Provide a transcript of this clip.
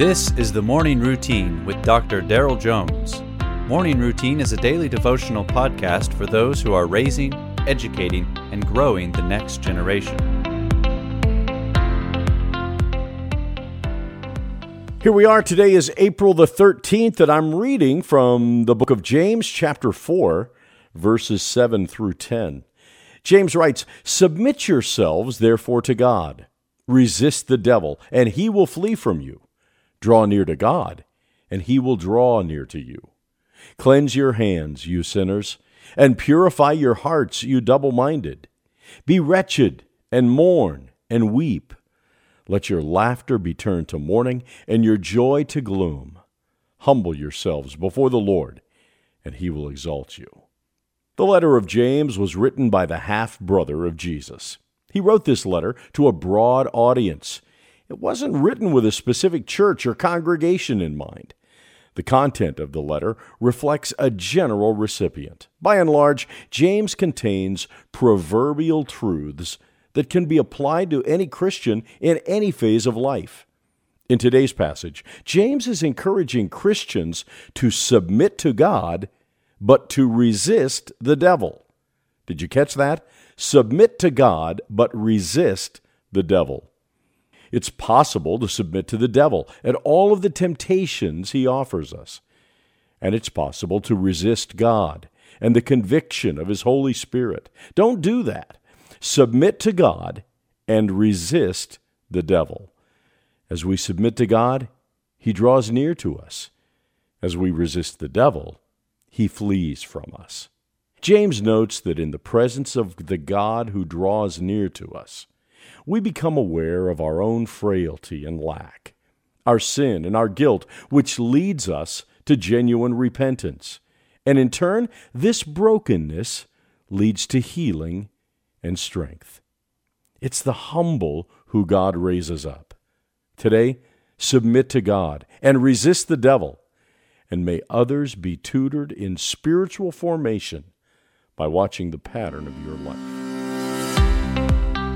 This is the Morning Routine with Dr. Daryl Jones. Morning Routine is a daily devotional podcast for those who are raising, educating, and growing the next generation. Here we are. Today is April the 13th, and I'm reading from the book of James, chapter 4, verses 7 through 10. James writes, Submit yourselves, therefore, to God. Resist the devil, and he will flee from you. Draw near to God, and he will draw near to you. Cleanse your hands, you sinners, and purify your hearts, you double minded. Be wretched, and mourn, and weep. Let your laughter be turned to mourning, and your joy to gloom. Humble yourselves before the Lord, and he will exalt you. The letter of James was written by the half brother of Jesus. He wrote this letter to a broad audience it wasn't written with a specific church or congregation in mind. The content of the letter reflects a general recipient. By and large, James contains proverbial truths that can be applied to any Christian in any phase of life. In today's passage, James is encouraging Christians to submit to God, but to resist the devil. Did you catch that? Submit to God, but resist the devil. It's possible to submit to the devil and all of the temptations he offers us. And it's possible to resist God and the conviction of his Holy Spirit. Don't do that. Submit to God and resist the devil. As we submit to God, he draws near to us. As we resist the devil, he flees from us. James notes that in the presence of the God who draws near to us, we become aware of our own frailty and lack, our sin and our guilt, which leads us to genuine repentance. And in turn, this brokenness leads to healing and strength. It's the humble who God raises up. Today, submit to God and resist the devil, and may others be tutored in spiritual formation by watching the pattern of your life.